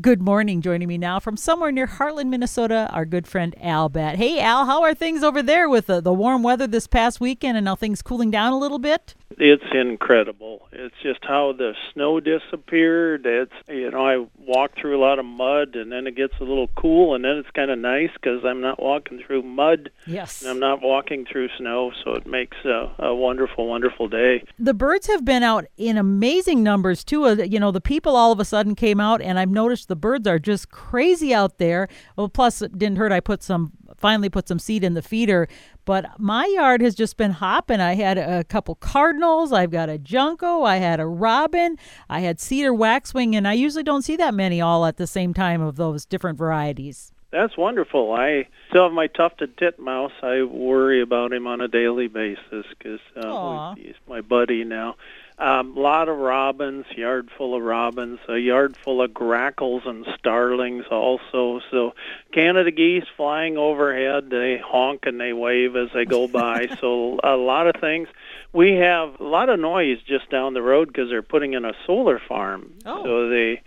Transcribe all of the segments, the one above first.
Good morning. Joining me now from somewhere near Hartland, Minnesota, our good friend Al Batt. Hey, Al, how are things over there with the, the warm weather this past weekend and now things cooling down a little bit? It's incredible. It's just how the snow disappeared. It's you know I walk through a lot of mud and then it gets a little cool and then it's kind of nice because I'm not walking through mud. Yes. And I'm not walking through snow, so it makes a, a wonderful, wonderful day. The birds have been out in amazing numbers too. Uh, You know, the people all of a sudden came out, and I've noticed the birds are just crazy out there. Well, plus it didn't hurt. I put some finally put some seed in the feeder. But my yard has just been hopping. I had a couple cardinals. I've got a junco. I had a robin. I had cedar waxwing, and I usually don't see that many all at the same time of those different varieties. That's wonderful. I still have my tufted titmouse. I worry about him on a daily basis because uh, he's my buddy now. A um, lot of robins, yard full of robins, a yard full of grackles and starlings also. So Canada geese flying overhead, they honk and they wave as they go by. so a lot of things. We have a lot of noise just down the road because they're putting in a solar farm. Oh. So they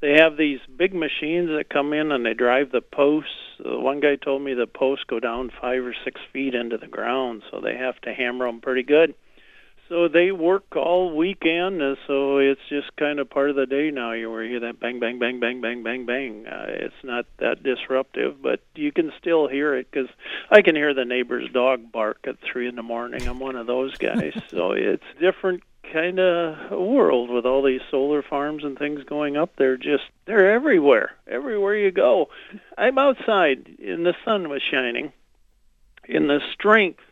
they have these big machines that come in and they drive the posts. Uh, one guy told me the posts go down five or six feet into the ground, so they have to hammer them pretty good. So they work all weekend, uh, so it's just kind of part of the day now. You where you hear that bang, bang, bang, bang, bang, bang, bang. Uh, it's not that disruptive, but you can still hear it because I can hear the neighbor's dog bark at three in the morning. I'm one of those guys, so it's different kind of world with all these solar farms and things going up there. Just they're everywhere, everywhere you go. I'm outside, and the sun was shining, and the strength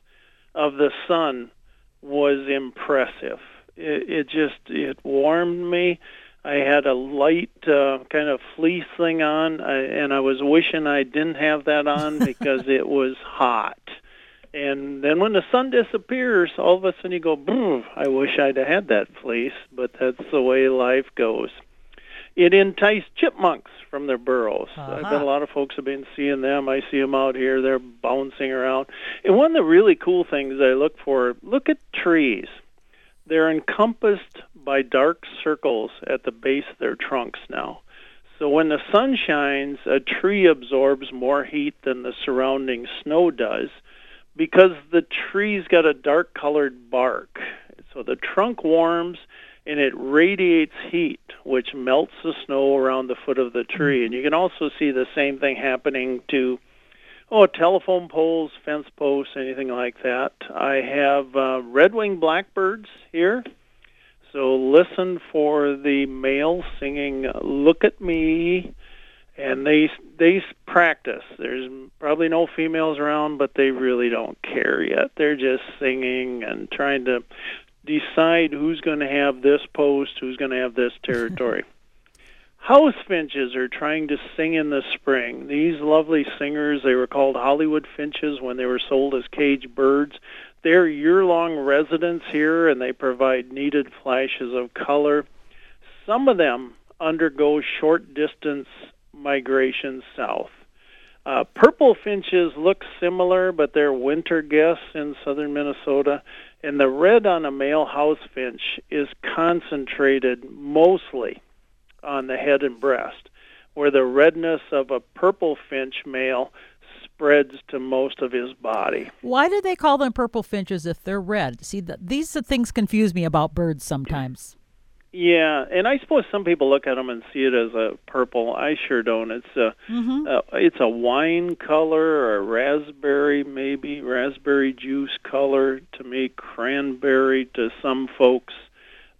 of the sun was impressive. It, it just it warmed me. I had a light uh, kind of fleece thing on, I, and I was wishing I didn't have that on because it was hot. And then when the sun disappears, all of a sudden you go, Boom, I wish I'd have had that fleece, but that's the way life goes. It enticed chipmunks from their burrows. I've Uh-huh. been a lot of folks have been seeing them. I see them out here. They're bouncing around. And one of the really cool things I look for, look at trees. They're encompassed by dark circles at the base of their trunks now. So when the sun shines, a tree absorbs more heat than the surrounding snow does because the tree's got a dark colored bark. So the trunk warms and it radiates heat, which melts the snow around the foot of the tree. And you can also see the same thing happening to oh telephone poles, fence posts, anything like that. I have uh, red-winged blackbirds here. So listen for the male singing "Look at Me," and they they practice. There's probably no females around, but they really don't care yet. They're just singing and trying to decide who's going to have this post, who's going to have this territory. House finches are trying to sing in the spring. These lovely singers, they were called Hollywood finches when they were sold as cage birds. They're year-long residents here and they provide needed flashes of color. Some of them undergo short distance migration south. Uh, purple finches look similar, but they're winter guests in southern Minnesota. And the red on a male house finch is concentrated mostly on the head and breast, where the redness of a purple finch male spreads to most of his body. Why do they call them purple finches if they're red? See, th- these things confuse me about birds sometimes. Yeah, and I suppose some people look at them and see it as a purple. I sure don't. It's a Mm-hmm. uh, it's a wine color or a raspberry, maybe raspberry juice color. To me, cranberry to some folks,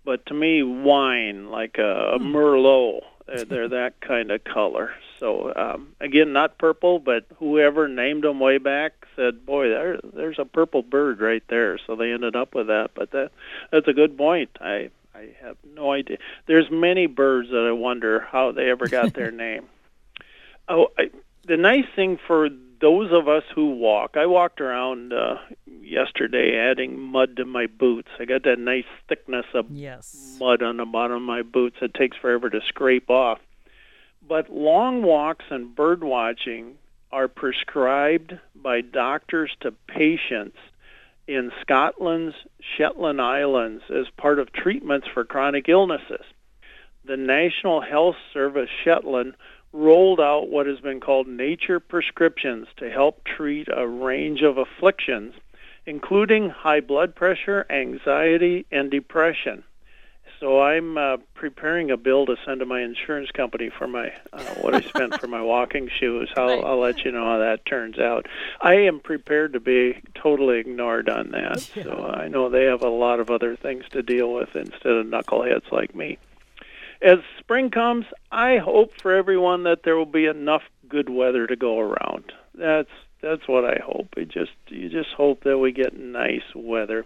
but to me, wine like a, a Merlot. They're, they're that kind of color. So um, again, not purple, but whoever named them way back said, "Boy, there, there's a purple bird right there." So they ended up with that. But that that's a good point. I I have no idea. There's many birds that I wonder how they ever got their name. Oh, I, the nice thing for those of us who walk, I walked around uh, yesterday adding mud to my boots. I got that nice thickness of Yes. mud on the bottom of my boots. It takes forever to scrape off. But long walks and bird watching are prescribed by doctors to patients in Scotland's Shetland Islands as part of treatments for chronic illnesses. the National Health Service Shetland rolled out what has been called nature prescriptions to help treat a range of afflictions, including high blood pressure, anxiety, and depression. So I'm uh, preparing a bill to send to my insurance company for my uh, what I spent for my walking shoes. I'll, I'll let you know how that turns out. I am prepared to be totally ignored on that. So I know they have a lot of other things to deal with instead of knuckleheads like me as spring comes, I hope for everyone that there will be enough good weather to go around. That's that's what I hope. It just you just hope that we get nice weather.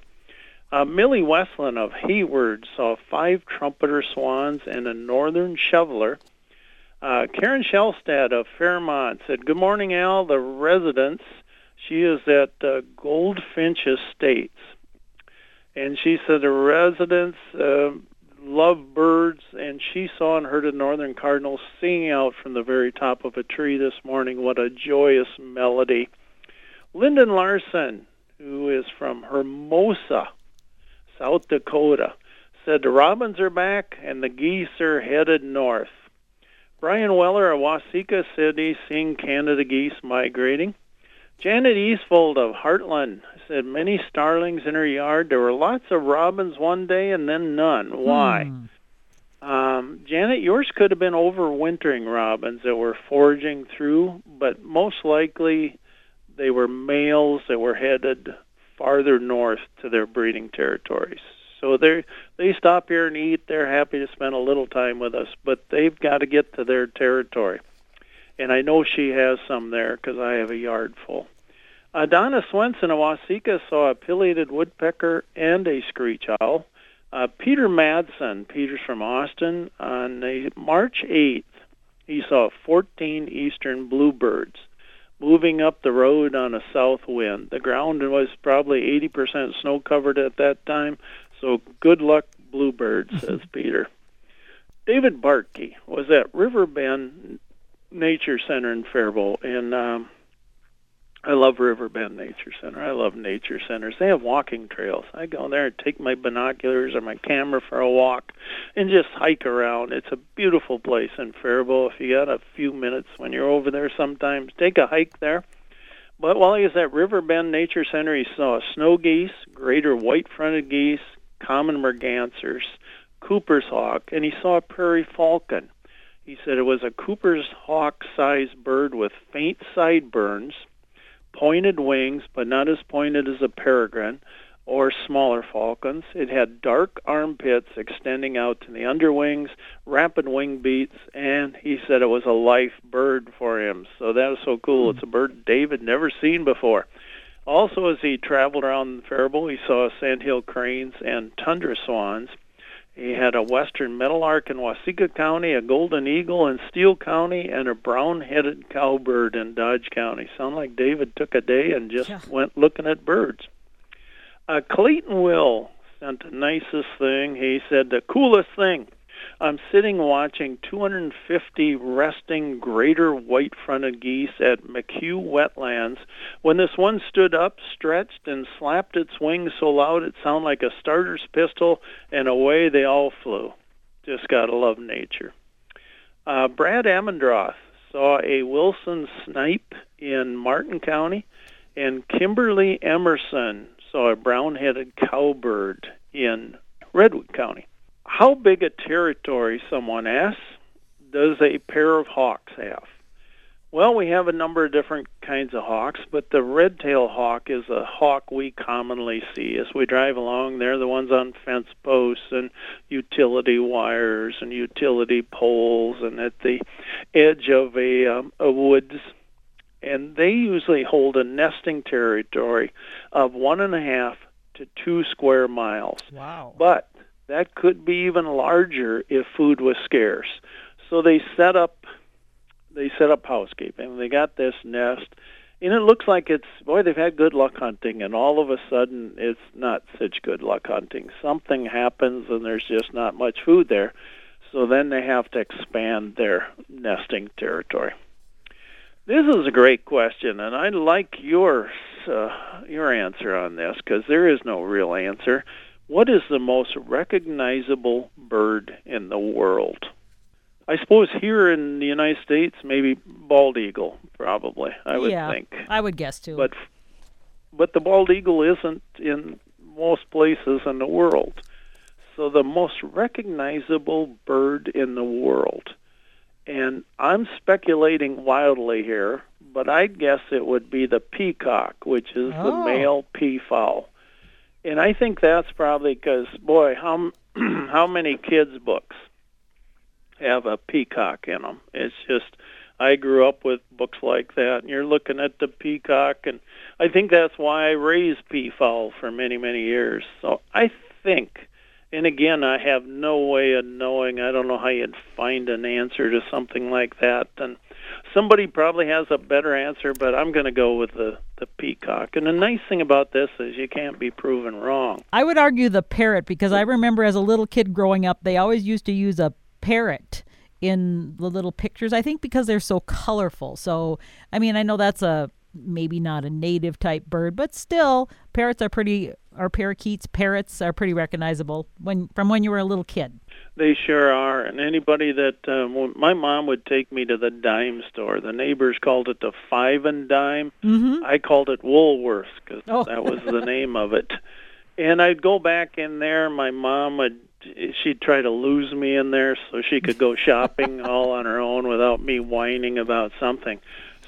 Uh, Millie Westland of Hayward saw five trumpeter swans and a northern shoveler. Uh, Karen Shellstad of Fairmont said, "Good morning, Al. The residents. She is at uh, Goldfinch Estates, and she said the residents." Uh, love birds, and she saw and heard a northern cardinal singing out from the very top of a tree this morning. What a joyous melody. Lyndon Larson, who is from Hermosa, South Dakota, said the robins are back and the geese are headed north. Brian Weller of Waseca he's seeing Canada geese migrating. Janet Eastfold of Hartland said many starlings in her yard. There were lots of robins one day and then none. Why? Hmm. Um, Janet, yours could have been overwintering robins that were foraging through, but most likely they were males that were headed farther north to their breeding territories. So they they stop here and eat. They're happy to spend a little time with us, but they've got to get to their territory. And I know she has some there because I have a yard full. Donna Swenson of Waseca saw a pileated woodpecker and a screech owl. Uh, Peter Madsen, Peter's from Austin, on March 8th, he saw 14 eastern bluebirds moving up the road on a south wind. The ground was probably 80% snow covered at that time, so good luck, bluebirds, says Peter. David Bartkey was at Riverbend Nature Center in Faribault, and um, I love Riverbend Nature Center. I love nature centers. They have walking trails. I go there and take my binoculars or my camera for a walk and just hike around. It's a beautiful place in Faribault. If you got a few minutes when you're over there sometimes, take a hike there. But while he was at Riverbend Nature Center, he saw snow geese, greater white-fronted geese, common mergansers, Cooper's hawk, and he saw a prairie falcon. He said it was a Cooper's hawk-sized bird with faint sideburns – pointed wings, but not as pointed as a peregrine or smaller falcons. It had dark armpits extending out to the underwings, rapid wing beats, and he said it was a life bird for him. So that was so cool. It's a bird David never seen before. Also, as he traveled around Faribault, he saw sandhill cranes and tundra swans. He had a western meadowlark in Waseca County, a golden eagle in Steele County, and a brown-headed cowbird in Dodge County. Sound like David took a day and just yeah. went looking at birds. Uh, Clayton Will sent the nicest thing. He said the coolest thing I'm sitting watching 250 resting greater white-fronted geese at McHugh Wetlands when this one stood up, stretched, and slapped its wings so loud it sounded like a starter's pistol, and away they all flew. Just gotta love nature. Uh, Brad Amendroth saw a Wilson snipe in Martin County, and Kimberly Emerson saw a brown-headed cowbird in Redwood County. How big a territory, someone asks, does a pair of hawks have? Well, we have a number of different kinds of hawks, but the red-tailed hawk is a hawk we commonly see as we drive along. They're the ones on fence posts and utility wires and utility poles and at the edge of a, um, a woods. And they usually hold a nesting territory of one and a half to two square miles. Wow. But that could be even larger if food was scarce. So they set up they set up housekeeping. They got this nest and it looks like it's boy they've had good luck hunting and all of a sudden it's not such good luck hunting. Something happens and there's just not much food there. So then they have to expand their nesting territory. This is a great question, and I'd like your uh, your answer on this because there is no real answer. What is the most recognizable bird in the world? I suppose here in the United States, maybe bald eagle, probably. I would yeah, think. I would guess too. But but the bald eagle isn't in most places in the world. So the most recognizable bird in the world, and I'm speculating wildly here, but I'd guess it would be the peacock, which is Oh. the male peafowl. And I think that's probably because, boy, how how many kids' books have a peacock in them? It's just I grew up with books like that, and you're looking at the peacock, and I think that's why I raised peafowl for many many years. So I think, and again, I have no way of knowing. I don't know how you'd find an answer to something like that, and somebody probably has a better answer, but I'm going to go with the the peacock. And the nice thing about this is you can't be proven wrong. I would argue the parrot because I remember as a little kid growing up, they always used to use a parrot in the little pictures. I think because they're so colorful. So, I mean, I know that's a maybe not a native type bird, but still, parrots are pretty, or parakeets, parrots are pretty recognizable when from when you were a little kid. They sure are. And anybody that um, my mom would take me to the dime store. The neighbors called it the five and dime. Mm-hmm. I called it Woolworths because Oh. that was the name of it. And I'd go back in there. My mom would she'd try to lose me in there so she could go shopping all on her own without me whining about something.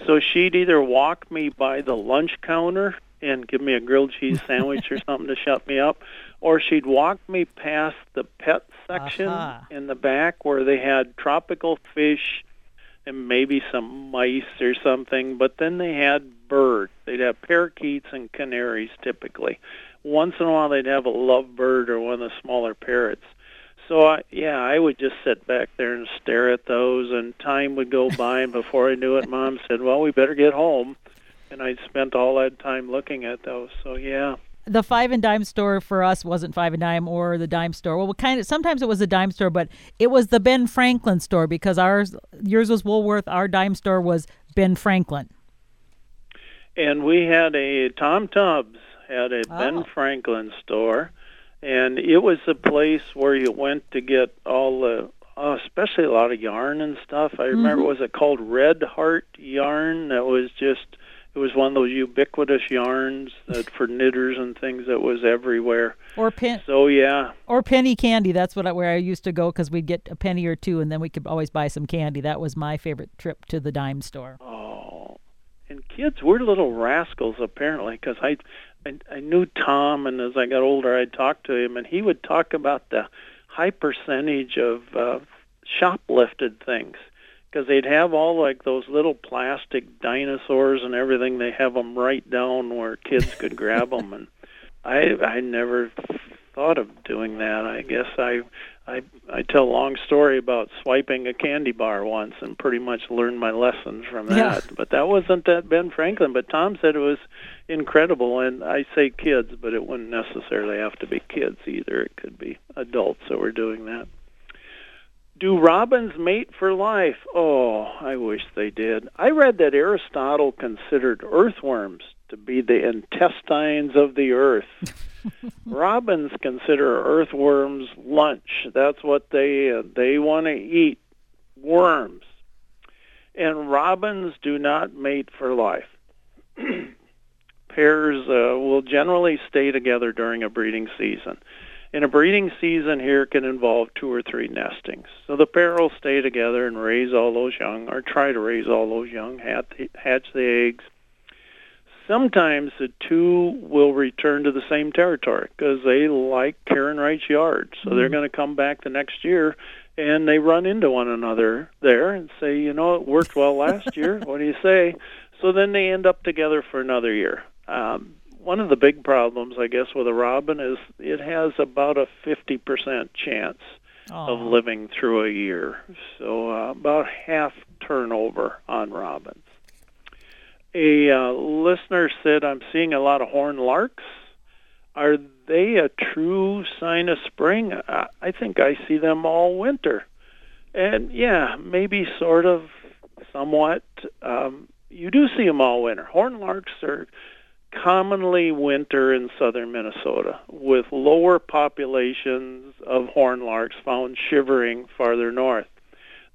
So she'd either walk me by the lunch counter and give me a grilled cheese sandwich or something to shut me up, or she'd walk me past the pet section Aha. in the back where they had tropical fish and maybe some mice or something, but then they had birds. They'd have parakeets and canaries typically. Once in a while they'd have a lovebird or one of the smaller parrots. So I, yeah, I would just sit back there and stare at those, and time would go by, and before I knew it, Mom said, "Well, we better get home," and I'd spent all that time looking at those. So yeah, the five and dime store for us wasn't five and dime or the dime store. Well, kind of sometimes it was a dime store, but it was the Ben Franklin store because ours yours was Woolworth, our dime store was Ben Franklin. and we had a Tom Tubbs had a Oh. Ben Franklin store, and it was a place where you went to get all the, uh, especially a lot of yarn and stuff. I remember was it called Red Heart yarn? That was just it was one of those ubiquitous yarns that for knitters and things that was everywhere. Or pen So yeah, or penny candy. That's what I, where I used to go because we'd get a penny or two, and then we could always buy some candy. That was my favorite trip to the dime store. Oh, and kids were little rascals apparently because I, I I knew Tom, and as I got older, I talked to him, and he would talk about the high percentage of uh, shoplifted things because they'd have all like those little plastic dinosaurs and everything. They have them right down where kids could grab them, and I I never thought of doing that. I guess I I I tell a long story about swiping a candy bar once and pretty much learned my lessons from that. Yeah. But that wasn't that Ben Franklin. But Tom said it was incredible, and I say kids, but it wouldn't necessarily have to be kids either. It could be adults that were doing that. Do robins mate for life? Oh, I wish they did. I read that Aristotle considered earthworms to be the intestines of the earth. Robins consider earthworms lunch. That's what they uh, they want to eat worms. And robins do not mate for life. Pairs uh, will generally stay together during a breeding season. And a breeding season here can involve two or three nestings. So the pair will stay together and raise all those young, or try to raise all those young, hatch the, hatch the eggs. Sometimes the two will return to the same territory because they like Karen Wright's yard. So they're going to come back the next year and they run into one another there and say, you know, it worked well last year. What do you say? So then they end up together for another year. Um, one of the big problems, I guess, with a robin is it has about a 50% chance of living through a year. So uh, about half turnover on robins. A uh, listener said, I'm seeing a lot of horn larks. Are they a true sign of spring? I, I think I see them all winter. And yeah, maybe sort of, somewhat. Um, you do see them all winter. Horn larks are commonly winter in southern Minnesota, with lower populations of horn larks found shivering farther north.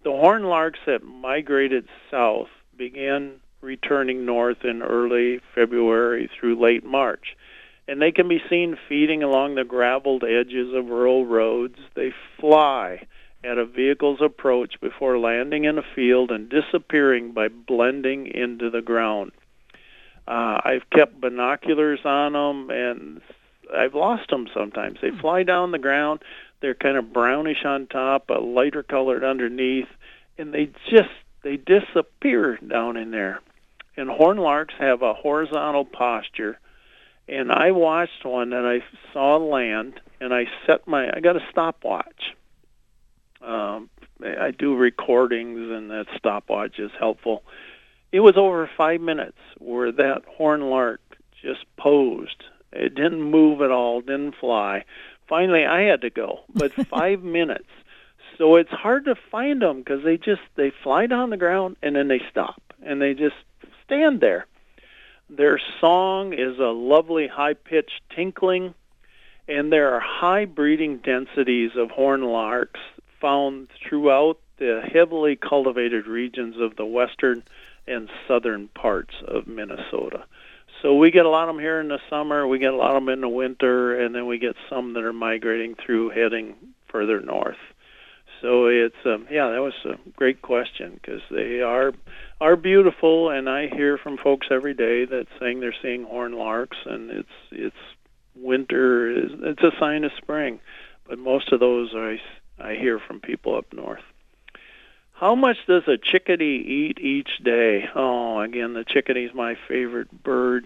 The horn larks that migrated south began returning north in early February through late March. And they can be seen feeding along the graveled edges of rural roads. They fly at a vehicle's approach before landing in a field and disappearing by blending into the ground. Uh, I've kept binoculars on them, and I've lost them sometimes. They fly down the ground. They're kind of brownish on top, a lighter colored underneath, and they just they disappear down in there. And horn larks have a horizontal posture. And I watched one that I saw land, and I set my I got a stopwatch. Um, I do recordings, and that stopwatch is helpful. It was over five minutes where that horn lark just posed. It didn't move at all, didn't fly. Finally, I had to go, but five minutes. So it's hard to find them because they just they fly down the ground and then they stop and they just stand there. Their song is a lovely high-pitched tinkling, and there are high breeding densities of horn larks found throughout the heavily cultivated regions of the western and southern parts of Minnesota. So we get a lot of them here in the summer, we get a lot of them in the winter, and then we get some that are migrating through heading further north. So it's um, yeah, that was a great question because they are are beautiful, and I hear from folks every day that saying they're seeing horn larks, and it's it's winter is it's a sign of spring, but most of those I I hear from people up north. How much does a chickadee eat each day? Oh, again, the chickadee is my favorite bird.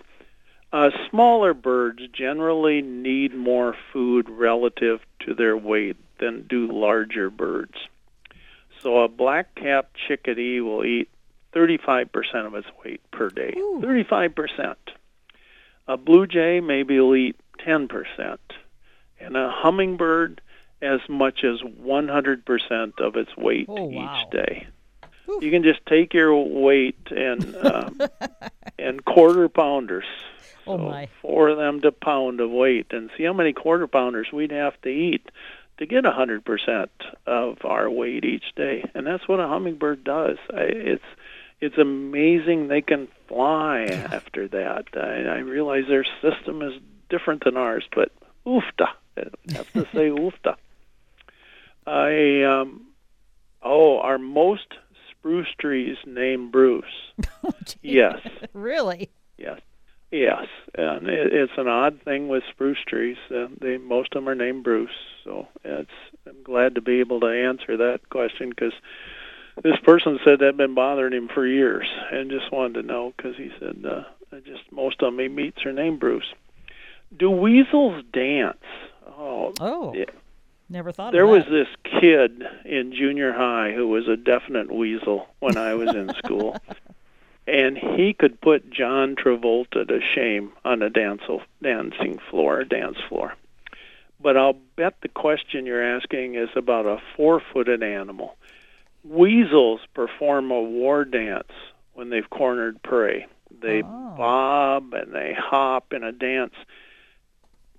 Uh, smaller birds generally need more food relative to their weight than do larger birds. So a black-capped chickadee will eat 35% of its weight per day. Ooh. 35%. A blue jay maybe will eat 10%. And a hummingbird as much as 100% of its weight Oh, wow. each day. Oof. You can just take your weight and um, and quarter pounders. Oh, So my. Four of them to pound of weight, and see how many quarter pounders we'd have to eat to get 100% of our weight each day. And that's what a hummingbird does. I, it's it's amazing they can fly after that. I, I realize their system is different than ours, but oofta. I have to say oofta. I um oh, are most spruce trees named Bruce? yes, really? yes, yes. And it, it's an odd thing with spruce trees. Uh, they most of them are named Bruce. So it's I'm glad to be able to answer that question because this person said that been bothering him for years and just wanted to know because he said uh, I just most of them he meets are named Bruce. Do weasels dance? Oh, Oh, Yeah. Never thought there was this kid in junior high who was a definite weasel when I was in school. And he could put John Travolta to shame on a dance, dancing floor, dance floor. But I'll bet the question you're asking is about a four-footed animal. Weasels perform a war dance when they've cornered prey. They Oh. bob and they hop in a dance.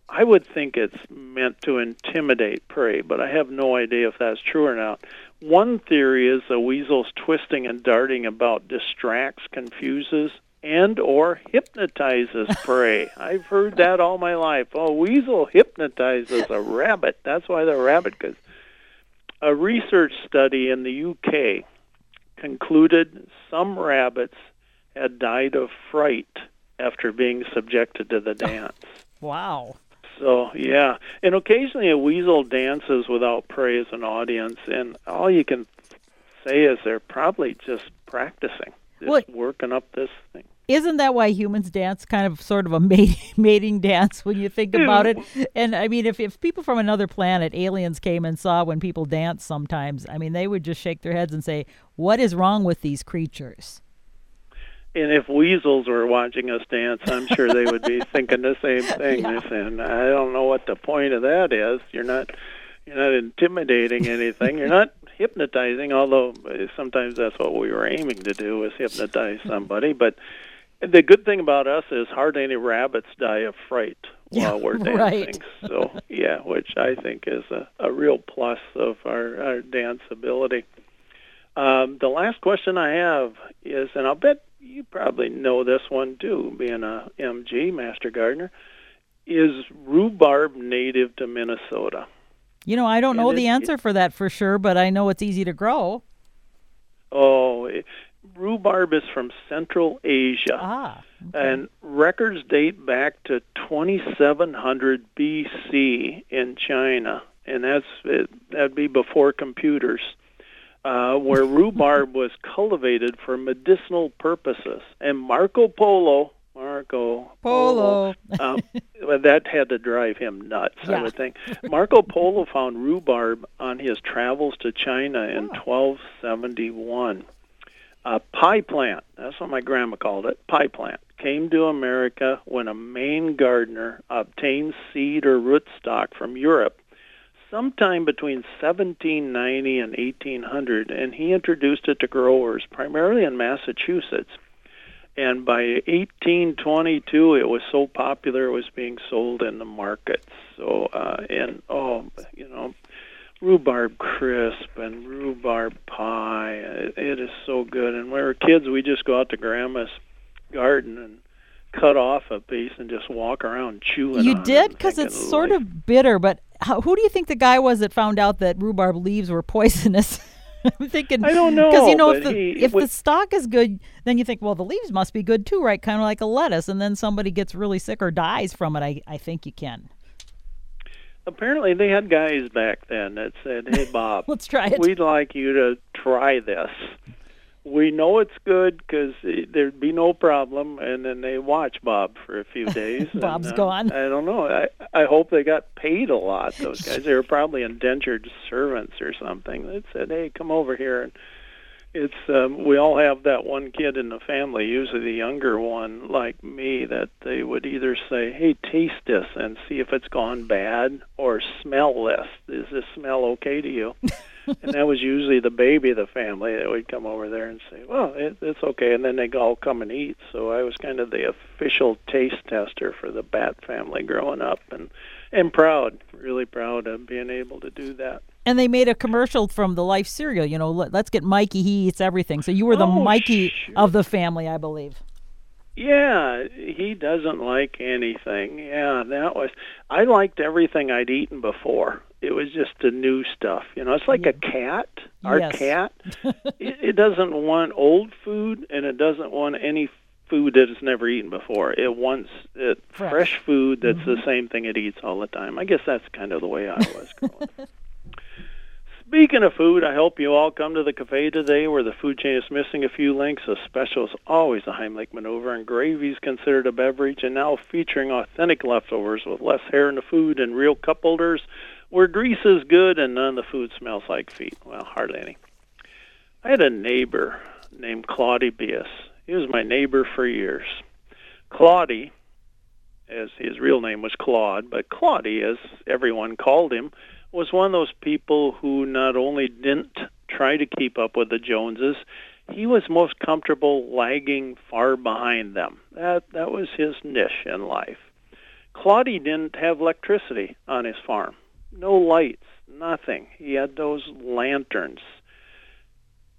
I would think it's meant to intimidate prey, but I have no idea if that's true or not. One theory is the weasel's twisting and darting about distracts, confuses, and or hypnotizes prey. I've heard that all my life. Oh, weasel hypnotizes a rabbit. That's why the rabbit goes. A research study in the UK concluded some rabbits had died of fright after being subjected to the dance. Wow. So yeah, and occasionally a weasel dances without prey as an audience, and all you can say is they're probably just practicing, just working up this thing. Isn't that why humans dance kind of sort of a mating, mating dance when you think about it? And I mean, if, if people from another planet, aliens came and saw when people dance sometimes, I mean, they would just shake their heads and say, What is wrong with these creatures? And if weasels were watching us dance, I'm sure they would be thinking the same thing. Yeah. They're saying, "I don't know what the point of that is. You're not, you're not intimidating anything. You're not hypnotizing. Although uh, sometimes that's what we were aiming to do was hypnotize somebody. But the good thing about us is hardly any rabbits die of fright while we're dancing. right. so yeah, which I think is a, a real plus of our, our dance ability. Um, the last question I have is, and I'll bet you probably know this one too, being a MG Master Gardener, is rhubarb native to Minnesota? You know, I don't And know the answer for that for sure, but I know it's easy to grow. Oh, it, rhubarb is from Central Asia. Ah. And records date back to 2700 BC in China, and that's it, that'd be before computers, uh, where rhubarb was cultivated for medicinal purposes. And Marco Polo, Marco Polo. um, well, that had to drive him nuts, Yeah. I would think. Marco Polo found rhubarb on his travels to China in 1271. A pie plant, that's what my grandma called it, pie plant, came to America when a Maine gardener obtained seed or rootstock from Europe sometime between 1790 and 1800, and he introduced it to growers primarily in Massachusetts. And by 1822, it was so popular it was being sold in the markets. So, uh, and oh, you know, rhubarb crisp and rhubarb pie. It, it is so good. And when we were kids, we just go out to grandma's garden and cut off a piece and just walk around chewing. You did because it's sort "Like, of bitter. But how, who do you think the guy was that found out that rhubarb leaves were poisonous? I'm thinking I don't know, because you know if the he- if the stock is good, then you think well the leaves must be good too, right? Kind of like a lettuce, and then somebody gets really sick or dies from it. I I think you can. Apparently, they had guys back then that said, "Hey, Bob, Let's try it. we'd like you to try this. We know it's good because there'd be no problem." And then they watch Bob for a few days. and, Bob's uh, gone. I don't know. I I hope they got paid a lot. Those guys, they were probably indentured servants or something. That said, "Hey, come over here." And it's um, we all have that one kid in the family, usually the younger one, like me, that they would either say, "Hey, taste this and see if it's gone bad," or "Smell this. Is this smell okay to you?" and that was usually the baby of the family that would come over there and say, "Well, it, it's okay," and then they would all come and eat. So I was kind of the official taste tester for the Batt family growing up, and and proud, really proud of being able to do that. And they made a commercial from the Life cereal. You know, let, let's get Mikey. He eats everything. So you were the Oh, Mikey of the family, I believe. Yeah, he doesn't like anything. Yeah, that was. I liked everything I'd eaten before. It was just the new stuff. You know, it's like a mm. cat. Our Yes. cat, it, it doesn't want old food, and it doesn't want any food that it's never eaten before. It wants it, Fresh. fresh. food that's the mm-hmm. same thing it eats all the time. I guess that's kind of the way I was growing. up. Speaking of food, I hope you all come to the cafe today where the food chain is missing a few links. A special is always a Heimlich maneuver, and gravy is considered a beverage, and now featuring authentic leftovers with less hair in the food and real cup holders where grease is good and none of the food smells like feet. Well, hardly any. I had a neighbor named Claudie Bias. He was my neighbor for years. Claudie, as his real name was Claude, but Claudie, as everyone called him, was one of those people who not only didn't try to keep up with the Joneses, he was most comfortable lagging far behind them. That that was his niche in life. Claudie didn't have electricity on his farm. No lights, nothing. He had those lanterns.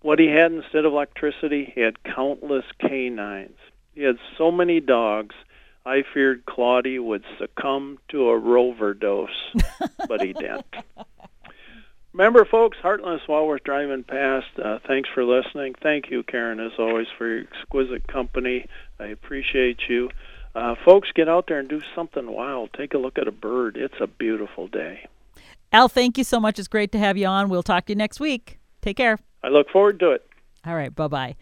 What he had instead of electricity, he had countless canines. He had so many dogs, I feared Claudie would succumb to a rover dose, but he didn't. Remember, folks, Heartless, while we're driving past, uh, thanks for listening. Thank you, Karen, as always, for your exquisite company. I appreciate you. Uh, folks, get out there and do something wild. Take a look at a bird. It's a beautiful day. Al, thank you so much. It's great to have you on. We'll talk to you next week. Take care. I look forward to it. All right. Bye bye.